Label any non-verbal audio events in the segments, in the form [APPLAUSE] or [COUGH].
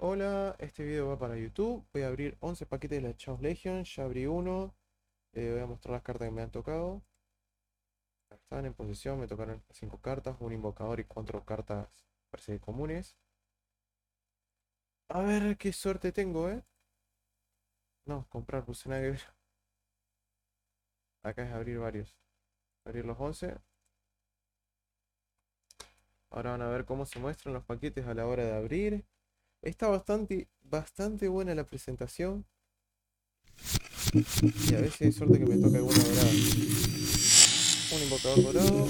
Hola, este video va para YouTube. Voy a abrir 11 paquetes de la Chaos Legion. Ya abrí uno. Eh, voy a mostrar las cartas que me han tocado. Están en posición, me tocaron 5 cartas, un invocador y 4 cartas, parece que comunes. A ver qué suerte tengo, ¿eh? No, comprar, puse. Acá es abrir varios. Abrir los 11. Ahora van a ver cómo se muestran los paquetes a la hora de abrir. Está bastante, bastante buena la presentación. Y a veces hay suerte que me toca alguna dorada. Un invocador dorado.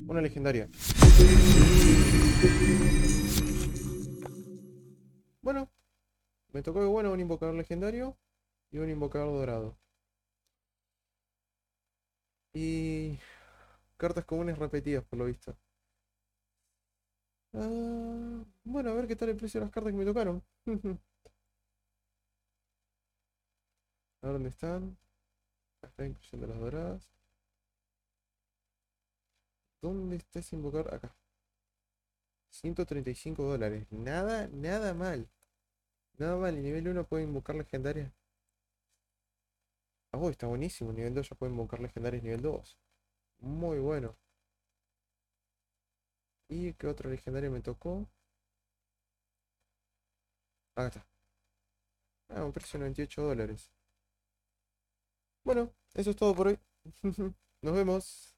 Y una legendaria. Bueno, me tocó bueno un invocador legendario y un invocador dorado. Y cartas comunes repetidas por lo visto. Ah, bueno, a ver qué tal el precio de las cartas que me tocaron. [LAUGHS] a ver dónde están. Acá está de las doradas. ¿Dónde está ese invocador? Acá. 135 dólares. Nada, nada mal. Nada mal. El nivel 1 puede invocar legendarias. Oh, está buenísimo. Nivel 2 ya puede invocar legendarias nivel 2. Muy bueno. ¿Y qué otro legendario me tocó? Acá está. Ah, un precio de 98 dólares. Bueno, eso es todo por hoy. [LAUGHS] Nos vemos.